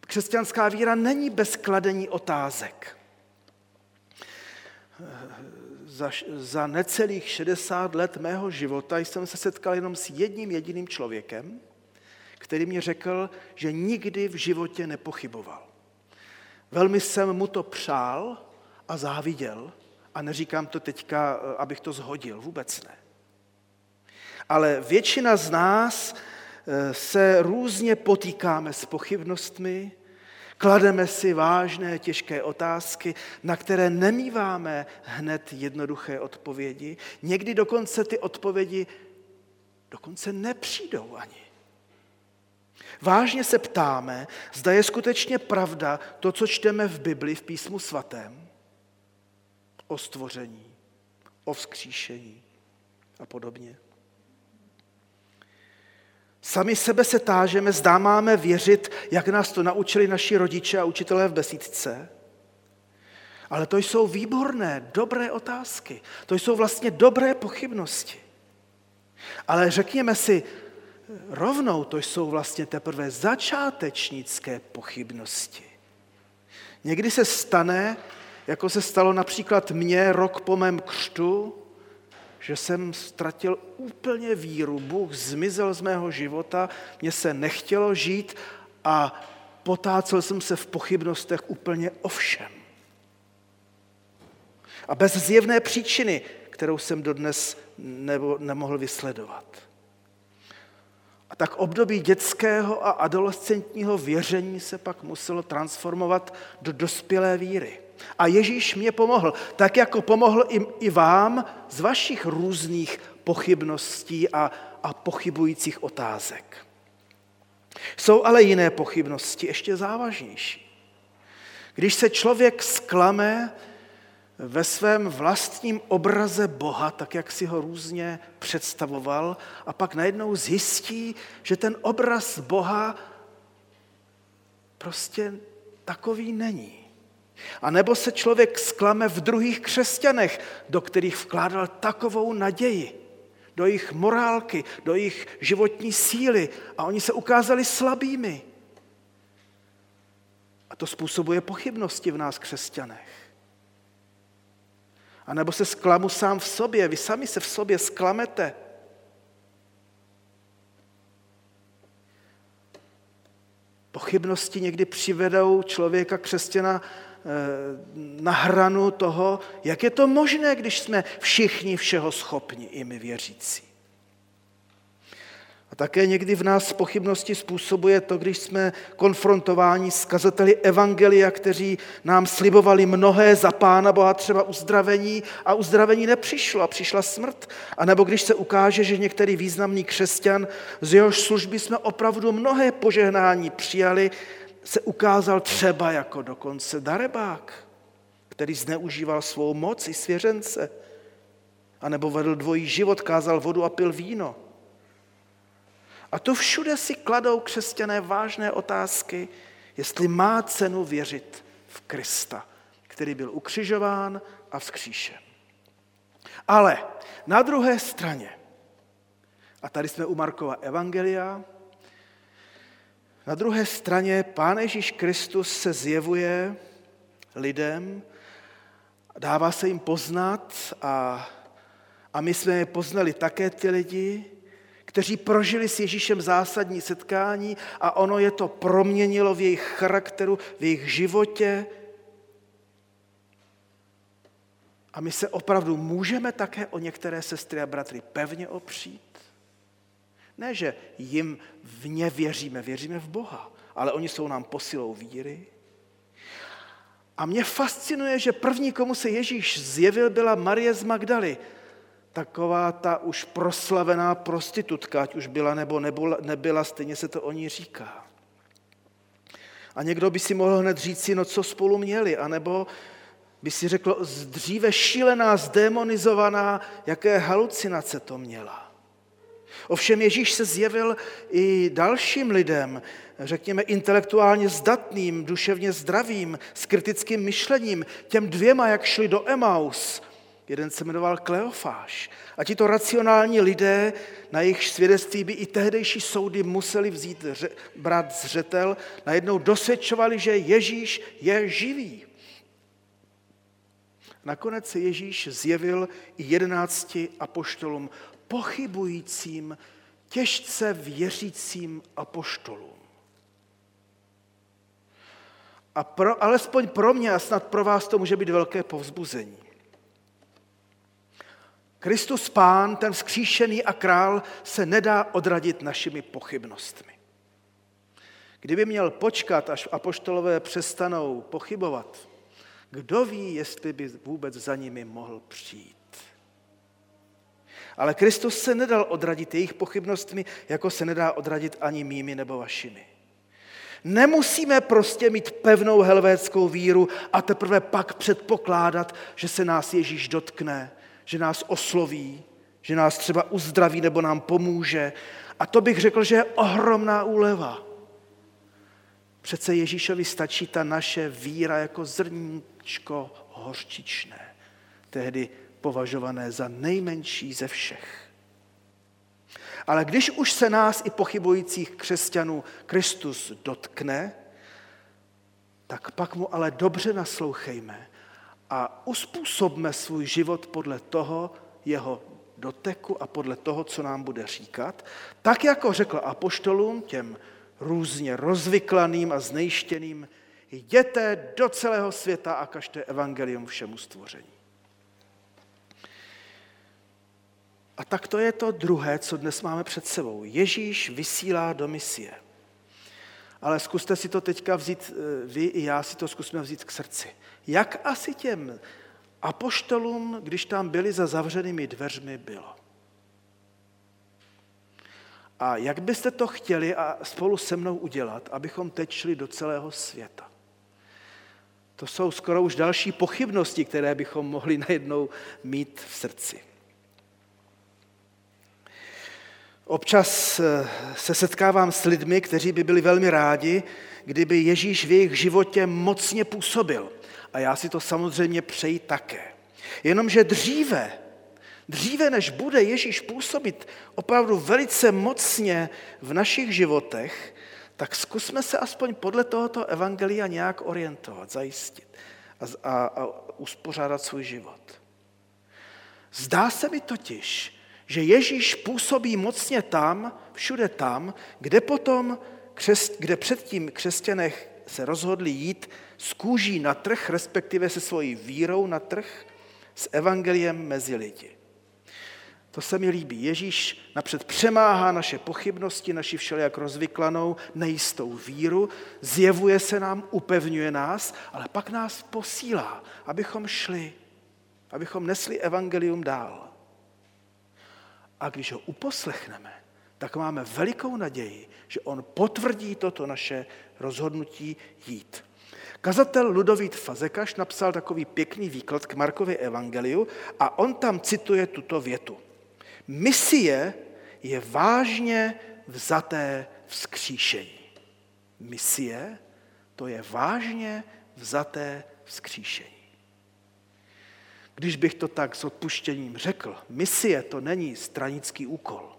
křesťanská víra není bez kladení otázek. Eh, za, za necelých 60 let mého života jsem se setkal jenom s jedním jediným člověkem, který mě řekl, že nikdy v životě nepochyboval. Velmi jsem mu to přál a záviděl, a neříkám to teďka, eh, abych to zhodil, vůbec ne. Ale většina z nás eh, se různě potýkáme s pochybnostmi, klademe si vážné, těžké otázky, na které nemýváme hned jednoduché odpovědi. Někdy dokonce ty odpovědi dokonce nepřijdou ani. Vážně se ptáme, zda je skutečně pravda to, co čteme v Bibli, v písmu svatém, o stvoření, o vzkříšení a podobně. Sami sebe se tážeme, zdá máme věřit, jak nás to naučili naši rodiče a učitelé v besídce. Ale to jsou výborné, dobré otázky. To jsou vlastně dobré pochybnosti. Ale řekněme si, rovnou to jsou vlastně teprve začátečnické pochybnosti. Někdy se stane, jako se stalo například mně rok po mém křtu, že jsem ztratil úplně víru. Bůh zmizel z mého života, mně se nechtělo žít a potácel jsem se v pochybnostech úplně o všem. A bez zjevné příčiny, kterou jsem dodnes nebo nemohl vysledovat. A tak období dětského a adolescentního věření se pak muselo transformovat do dospělé víry. A Ježíš mě pomohl, tak jako pomohl i, i vám z vašich různých pochybností a, a pochybujících otázek. Jsou ale jiné pochybnosti, ještě závažnější. Když se člověk zklame ve svém vlastním obraze Boha, tak jak si ho různě představoval, a pak najednou zjistí, že ten obraz Boha prostě takový není. A nebo se člověk sklame v druhých křesťanech, do kterých vkládal takovou naději, do jejich morálky, do jejich životní síly a oni se ukázali slabými. A to způsobuje pochybnosti v nás křesťanech. A nebo se sklamu sám v sobě, vy sami se v sobě sklamete. Pochybnosti někdy přivedou člověka křesťana na hranu toho, jak je to možné, když jsme všichni všeho schopni, i my věřící. A také někdy v nás pochybnosti způsobuje to, když jsme konfrontováni s kazateli Evangelia, kteří nám slibovali mnohé za Pána Boha, třeba uzdravení, a uzdravení nepřišlo a přišla smrt. A nebo když se ukáže, že některý významný křesťan, z jehož služby jsme opravdu mnohé požehnání přijali, se ukázal třeba jako dokonce darebák, který zneužíval svou moc i svěřence, anebo vedl dvojí život, kázal vodu a pil víno. A to všude si kladou křesťané vážné otázky, jestli má cenu věřit v Krista, který byl ukřižován a vzkříšen. Ale na druhé straně, a tady jsme u Markova Evangelia, na druhé straně Pán Ježíš Kristus se zjevuje lidem, dává se jim poznat a, a my jsme je poznali také ty lidi, kteří prožili s Ježíšem zásadní setkání a ono je to proměnilo v jejich charakteru, v jejich životě. A my se opravdu můžeme také o některé sestry a bratry pevně opřít. Ne, že jim v ně věříme, věříme v Boha, ale oni jsou nám posilou víry. A mě fascinuje, že první, komu se Ježíš zjevil, byla Marie z Magdaly. Taková ta už proslavená prostitutka, ať už byla nebo nebyla, stejně se to o ní říká. A někdo by si mohl hned říct no co spolu měli, anebo by si řekl, dříve šílená, zdemonizovaná, jaké halucinace to měla. Ovšem Ježíš se zjevil i dalším lidem, řekněme intelektuálně zdatným, duševně zdravým, s kritickým myšlením, těm dvěma, jak šli do Emaus. Jeden se jmenoval Kleofáš. A tito racionální lidé, na jejich svědectví by i tehdejší soudy museli vzít, brát zřetel, najednou dosvědčovali, že Ježíš je živý. Nakonec se Ježíš zjevil i jedenácti apoštolům pochybujícím, těžce věřícím apoštolům. A pro, alespoň pro mě a snad pro vás to může být velké povzbuzení. Kristus Pán, ten vzkříšený a král, se nedá odradit našimi pochybnostmi. Kdyby měl počkat, až apoštolové přestanou pochybovat, kdo ví, jestli by vůbec za nimi mohl přijít. Ale Kristus se nedal odradit jejich pochybnostmi, jako se nedá odradit ani mými nebo vašimi. Nemusíme prostě mít pevnou helvétskou víru a teprve pak předpokládat, že se nás Ježíš dotkne, že nás osloví, že nás třeba uzdraví nebo nám pomůže. A to bych řekl, že je ohromná úleva. Přece Ježíšovi stačí ta naše víra jako zrníčko hořčičné. Tehdy považované za nejmenší ze všech. Ale když už se nás i pochybujících křesťanů Kristus dotkne, tak pak mu ale dobře naslouchejme a uspůsobme svůj život podle toho jeho doteku a podle toho, co nám bude říkat, tak jako řekl apoštolům, těm různě rozvyklaným a znejštěným, jděte do celého světa a kažte evangelium všemu stvoření. A tak to je to druhé, co dnes máme před sebou. Ježíš vysílá do misie. Ale zkuste si to teďka vzít, eh, vy i já si to zkusme vzít k srdci. Jak asi těm apoštolům, když tam byli za zavřenými dveřmi, bylo? A jak byste to chtěli a spolu se mnou udělat, abychom teď šli do celého světa? To jsou skoro už další pochybnosti, které bychom mohli najednou mít v srdci. Občas eh, se setkávám s lidmi, kteří by byli velmi rádi, kdyby Ježíš v jejich životě mocně působil. A já si to samozřejmě přeji také. Jenomže dříve, dříve než bude Ježíš působit opravdu velice mocně v našich životech, tak zkusme se aspoň podle tohoto evangelia nějak orientovat, zajistit a, a, a uspořádat svůj život. Zdá se mi totiž, že Ježíš působí mocně tam, všude tam, kde potom, kde předtím křesťané se rozhodli jít z kůží na trh, respektive se svojí vírou na trh, s evangeliem mezi lidi. To se mi líbí. Ježíš napřed přemáhá naše pochybnosti, naši všelijak rozvyklanou, nejistou víru, zjevuje se nám, upevňuje nás, ale pak nás posílá, abychom šli, abychom nesli evangelium dál. A když ho uposlechneme, tak máme velikou naději, že on potvrdí toto naše rozhodnutí jít. Kazatel Ludovít Fazekaš napsal takový pěkný výklad k Markově evangeliu a on tam cituje tuto větu. Misie je vážně vzaté vzkříšení. Misie to je vážně vzaté vzkříšení. když bych to tak s odpuštěním řekl, misie to není stranický úkol.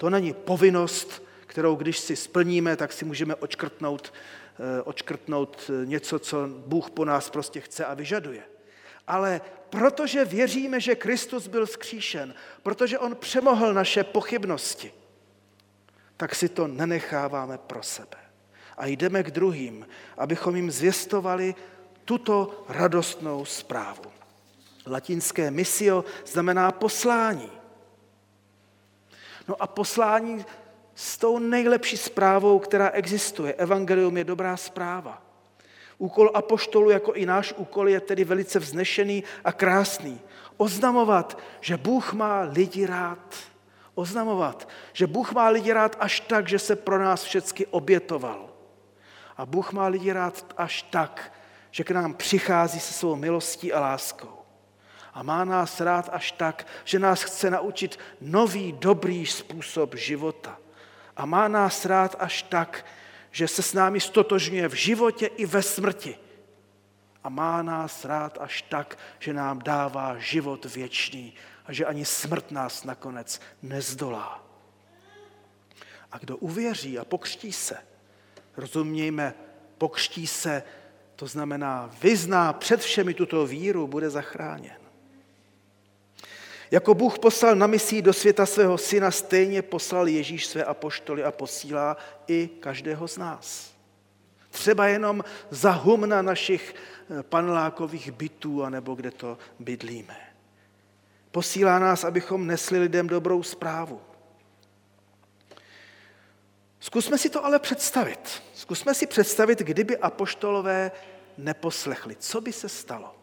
To není povinnost, kterou když si splníme, tak si můžeme očkrtnout, eh, očkrtnout něco, co Bůh po nás prostě chce a vyžaduje. Ale protože věříme, že Kristus byl skříšen, protože On přemohl naše pochybnosti, tak si to nenecháváme pro sebe. A jdeme k druhým, abychom jim zvěstovali tuto radostnou zprávu. Latinské misio znamená poslání. No a poslání s tou nejlepší zprávou, která existuje. Evangelium je dobrá zpráva. Úkol apoštolu, jako i náš úkol, je tedy velice vznešený a krásný. Oznamovat, že Bůh má lidi rád. Oznamovat, že Bůh má lidi rád až tak, že se pro nás všechny obětoval. A Bůh má lidi rád až tak, že k nám přichází se svou milostí a láskou. A má nás rád až tak, že nás chce naučit nový, dobrý způsob života. A má nás rád až tak, že se s námi stotožňuje v životě i ve smrti. A má nás rád až tak, že nám dává život věčný a že ani smrt nás nakonec nezdolá. A kdo uvěří a pokřtí se, rozumějme, pokřtí se, to znamená vyzná před všemi tuto víru, bude zachráněn. Jako Bůh poslal na misí do světa svého syna, stejně poslal Ježíš své apoštoly a posílá i každého z nás. Třeba jenom za humna našich eh, panelákových bytů, anebo kde to bydlíme. Posílá nás, abychom nesli lidem dobrou zprávu. Zkusme si to ale představit. Zkusme si představit, kdyby apoštolové neposlechli. Co by se stalo?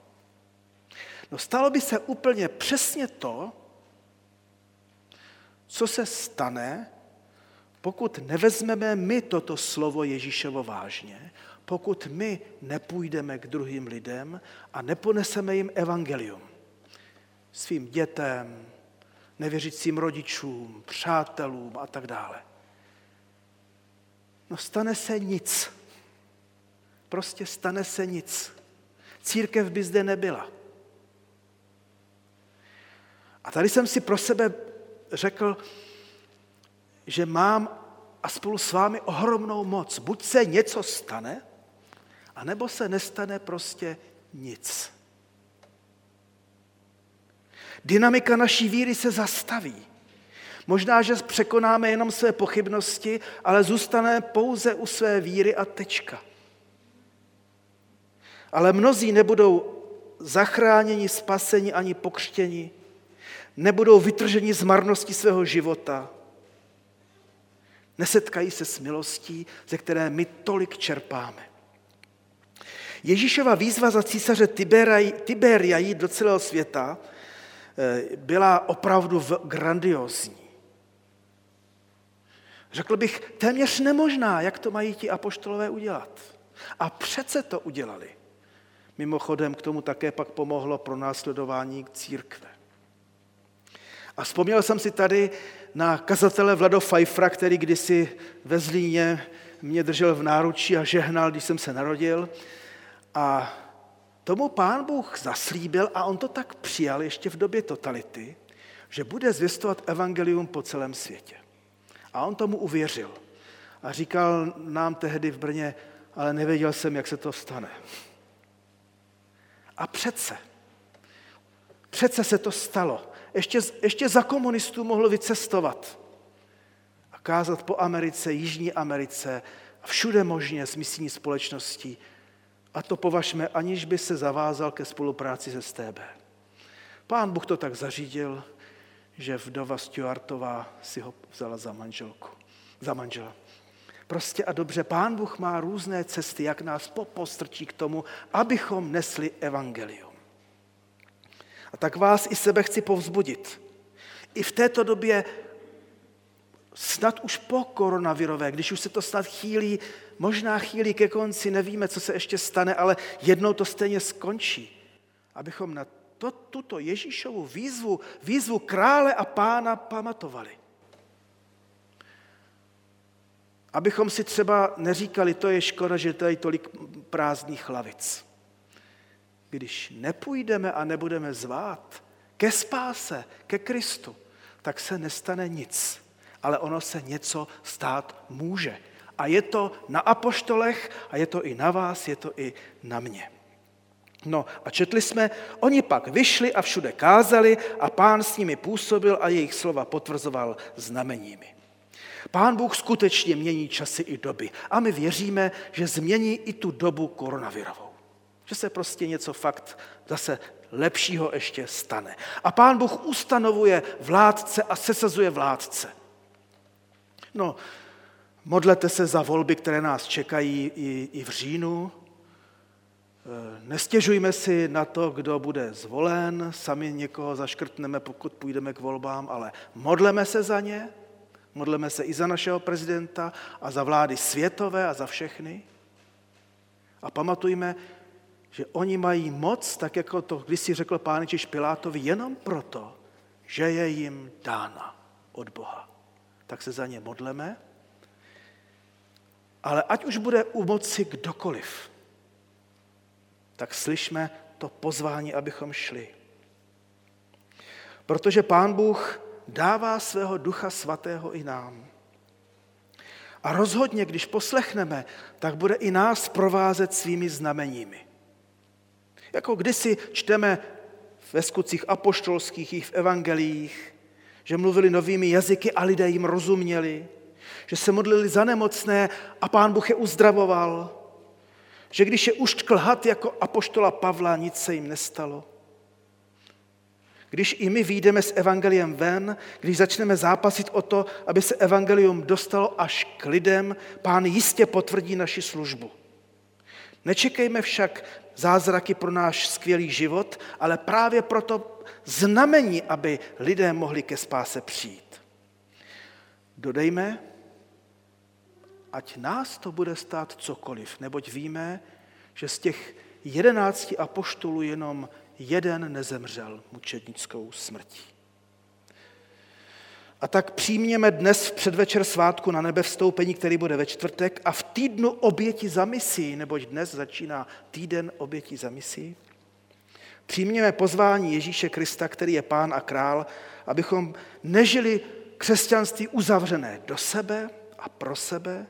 No stalo by se úplně přesně to, co se stane, pokud nevezmeme my toto slovo Ježíšovo vážně, pokud my nepůjdeme k druhým lidem a neponeseme jim evangelium. Svým dětem, nevěřícím rodičům, přátelům a tak dále. No stane se nic. Prostě stane se nic. Církev by zde nebyla. A tady jsem si pro sebe řekl, že mám a spolu s vámi ohromnou moc. Buď se něco stane, anebo se nestane prostě nic. Dynamika naší víry se zastaví. Možná, že překonáme jenom své pochybnosti, ale zůstane pouze u své víry a tečka. Ale mnozí nebudou zachráněni, spaseni ani pokřtěni, nebudou vytrženi z marnosti svého života, nesetkají se s milostí, ze které my tolik čerpáme. Ježíšova výzva za císaře Tiberia jít do celého světa eh, byla opravdu grandiozní. Řekl bych, téměř nemožná, jak to mají ti apoštolové udělat. A přece to udělali. Mimochodem k tomu také pak pomohlo pro následování církve. A vzpomněl jsem si tady na kazatele Vlado Fajfra, který kdysi ve Zlíně mě držel v náručí a žehnal, když jsem se narodil. A tomu pán Bůh zaslíbil a on to tak přijal ještě v době totality, že bude zvěstovat evangelium po celém světě. A on tomu uvěřil. A říkal nám tehdy v Brně, ale nevěděl jsem, jak se to stane. A přece, přece se to stalo ještě, ještě za komunistů mohl vycestovat a kázat po Americe, Jižní Americe všude možně s misijní společností. A to považme, aniž by se zavázal ke spolupráci se STB. Pán Bůh to tak zařídil, že vdova Stuartová si ho vzala za manželku, za manžela. Prostě a dobře, pán Bůh má různé cesty, jak nás popostrčí k tomu, abychom nesli evangelium. A tak vás i sebe chci povzbudit. I v této době, snad už po koronavirové, když už se to snad chýlí, možná chýlí ke konci, nevíme, co se ještě stane, ale jednou to stejně skončí. Abychom na to, tuto Ježíšovu výzvu, výzvu krále a pána pamatovali. Abychom si třeba neříkali, to je škoda, že tady tolik prázdných hlavic. Když nepůjdeme a nebudeme zvát ke spáse, ke Kristu, tak se nestane nic. Ale ono se něco stát může. A je to na apoštolech a je to i na vás, je to i na mě. No a četli jsme, oni pak vyšli a všude kázali a pán s nimi působil a jejich slova potvrzoval znameními. Pán Bůh skutečně mění časy i doby a my věříme, že změní i tu dobu koronavirovou. Že se prostě něco fakt zase lepšího ještě stane. A pán Bůh ustanovuje vládce a sesazuje vládce. No, modlete se za volby, které nás čekají i, i v říjnu. Eh, nestěžujme si na to, kdo bude zvolen, sami někoho zaškrtneme, pokud půjdeme k volbám, ale modleme se za ně, modleme se i za našeho prezidenta a za vlády světové a za všechny. A pamatujme, že oni mají moc, tak jako to si řekl pán Ježíš Pilátovi, jenom proto, že je jim dána od Boha. Tak se za ně modleme, ale ať už bude u moci kdokoliv, tak slyšme to pozvání, abychom šli. Protože Pán Bůh dává svého ducha svatého i nám. A rozhodně, když poslechneme, tak bude i nás provázet svými znameními. Jako kdysi čteme ve skutcích apoštolských i v evangelích, že mluvili novými jazyky a lidé jim rozuměli, že se modlili za nemocné a pán Bůh je uzdravoval, že když je uštkl had jako apoštola Pavla, nic se jim nestalo. Když i my výjdeme s evangeliem ven, když začneme zápasit o to, aby se evangelium dostalo až k lidem, pán jistě potvrdí naši službu. Nečekejme však zázraky pro náš skvělý život, ale právě proto znamení, aby lidé mohli ke spáse přijít. Dodejme, ať nás to bude stát cokoliv, neboť víme, že z těch jedenácti apoštolů jenom jeden nezemřel mučednickou smrtí. A tak přijměme dnes v předvečer svátku na nebe vstoupení, který bude ve čtvrtek a v týdnu oběti za misí, neboť dnes začíná týden oběti za misí. Přijměme pozvání Ježíše Krista, který je pán a král, abychom nežili křesťanství uzavřené do sebe a pro sebe,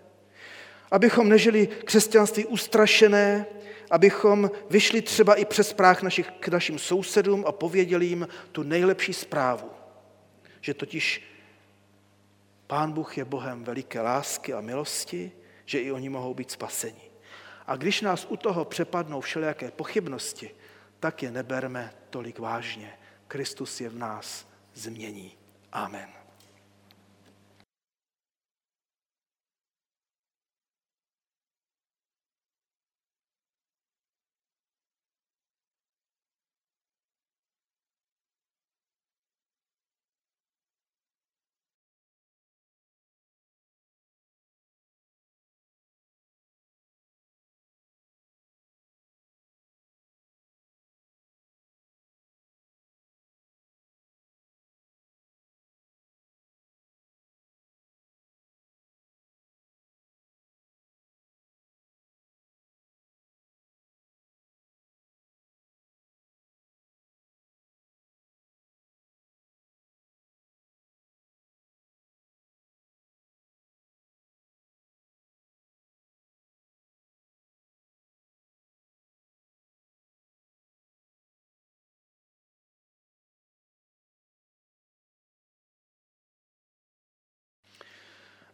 abychom nežili křesťanství ustrašené, abychom vyšli třeba i přes práh našich, k našim sousedům a pověděli jim tu nejlepší zprávu, že totiž Pán Bůh je Bohem veliké lásky a milosti, že i oni mohou být spaseni. A když nás u toho přepadnou všelijaké pochybnosti, tak je neberme tolik vážně. Kristus je v nás změní. Amen.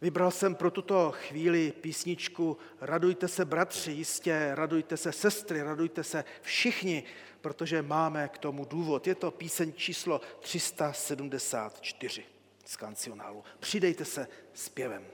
Vybral jsem pro tuto chvíli písničku Radujte se bratři, jistě, radujte se sestry, radujte se všichni, protože máme k tomu důvod. Je to píseň číslo 374 z kancionálu. Přidejte se zpěvem.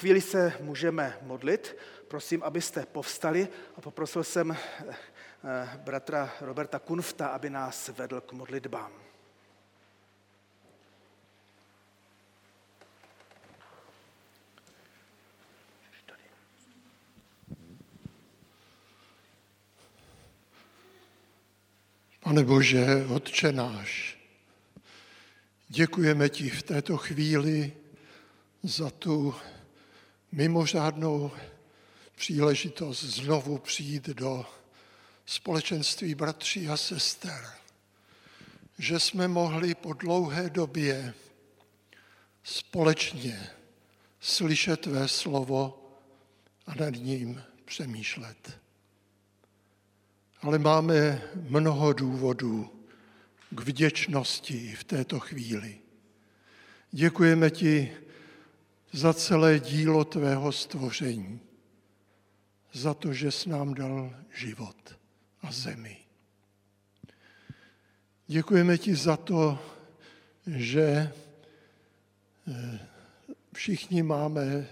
Chvíli se můžeme modlit. Prosím, abyste povstali a poprosil jsem eh, bratra Roberta Kunfta, aby nás vedl k modlitbám. Pane Bože, Otče náš, děkujeme ti v této chvíli za tu mimořádnou příležitost znovu přijít do společenství bratří a sester, že jsme mohli po dlouhé době společně slyšet tvé slovo a nad ním přemýšlet. Ale máme mnoho důvodů k vděčnosti v této chvíli. Děkujeme ti za celé dílo tvého stvoření, za to, že jsi nám dal život a zemi. Děkujeme ti za to, že eh, všichni máme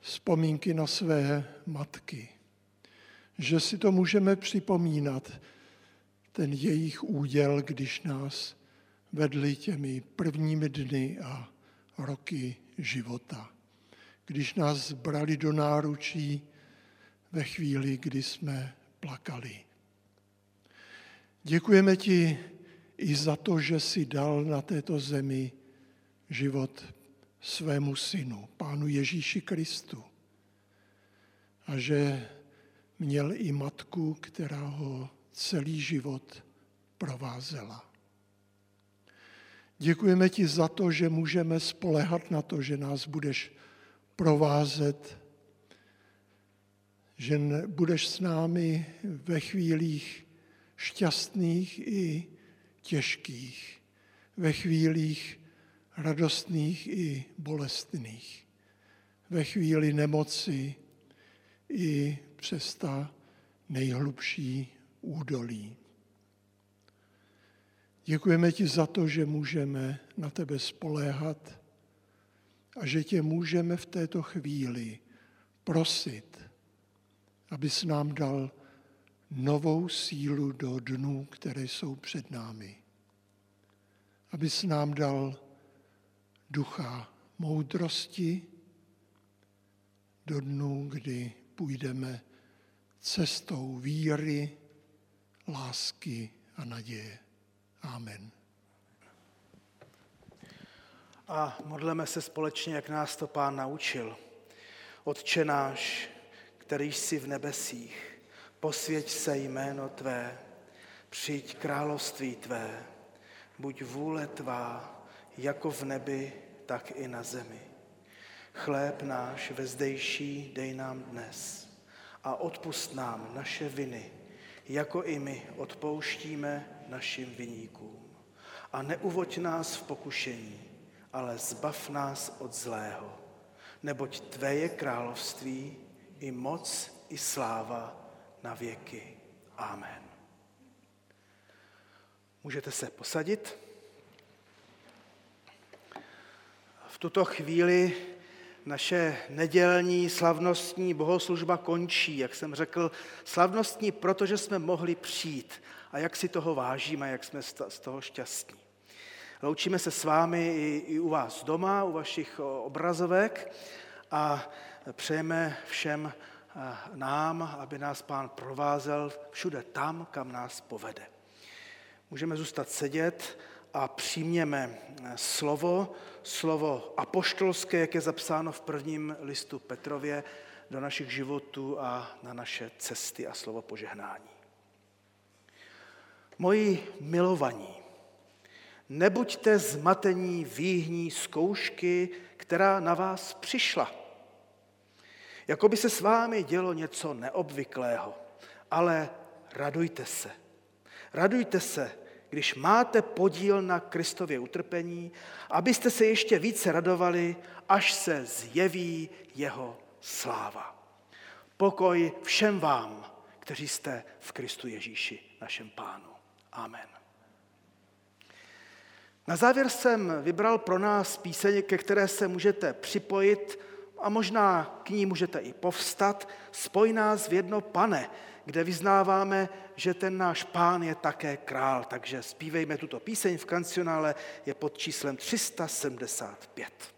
vzpomínky na své matky, že si to můžeme připomínat, ten jejich úděl, když nás vedli těmi prvními dny a roky života. Když nás brali do náručí ve chvíli, kdy jsme plakali. Děkujeme ti i za to, že jsi dal na této zemi život svému synu, pánu Ježíši Kristu. A že měl i matku, která ho celý život provázela. Děkujeme ti za to, že můžeme spolehat na to, že nás budeš provázet, že budeš s námi ve chvílích šťastných i těžkých, ve chvílích radostných i bolestných, ve chvíli nemoci i přes ta nejhlubší údolí. Děkujeme ti za to, že můžeme na tebe spoléhat a že tě můžeme v této chvíli prosit, abys nám dal novou sílu do dnů, které jsou před námi. Abys nám dal ducha moudrosti do dnů, kdy půjdeme cestou víry, lásky a naděje. Amen. A modleme se společně, jak nás to pán naučil. Otče náš, který jsi v nebesích, posvěť se jméno Tvé, přijď království Tvé, buď vůle Tvá, jako v nebi, tak i na zemi. Chléb náš vezdejší dej nám dnes a odpust nám naše viny, jako i my odpouštíme našim viníkům. A neuvoď nás v pokušení, ale zbav nás od zlého, neboť Tvé je království, i moc, i sláva na věky. Amen. Můžete se posadit. V tuto chvíli naše nedělní slavnostní bohoslužba končí, jak jsem řekl, slavnostní, protože jsme mohli přijít a jak si toho vážíme, jak jsme z toho šťastní. Loučíme se s vámi i, i u vás doma, u vašich obrazovek a přejeme všem nám, aby nás pán provázel všude tam, kam nás povede. Můžeme zůstat sedět a přijměme slovo, slovo apoštolské, jak je zapsáno v prvním listu Petrově, do našich životů a na naše cesty a slovo požehnání. Moji milovaní, nebuďte zmatení výhní zkoušky, která na vás přišla. Jako by se s vámi dělo něco neobvyklého, ale radujte se. Radujte se, když máte podíl na Kristově utrpení, abyste se ještě více radovali, až se zjeví jeho sláva. Pokoj všem vám, kteří jste v Kristu Ježíši, našem pánu. Amen. Na závěr jsem vybral pro nás píseň, ke které se můžete připojit a možná k ní můžete i povstat, spoj nás v jedno pane, kde vyznáváme, že ten náš pán je také král. Takže zpívejme tuto píseň v kancionále, je pod číslem 375.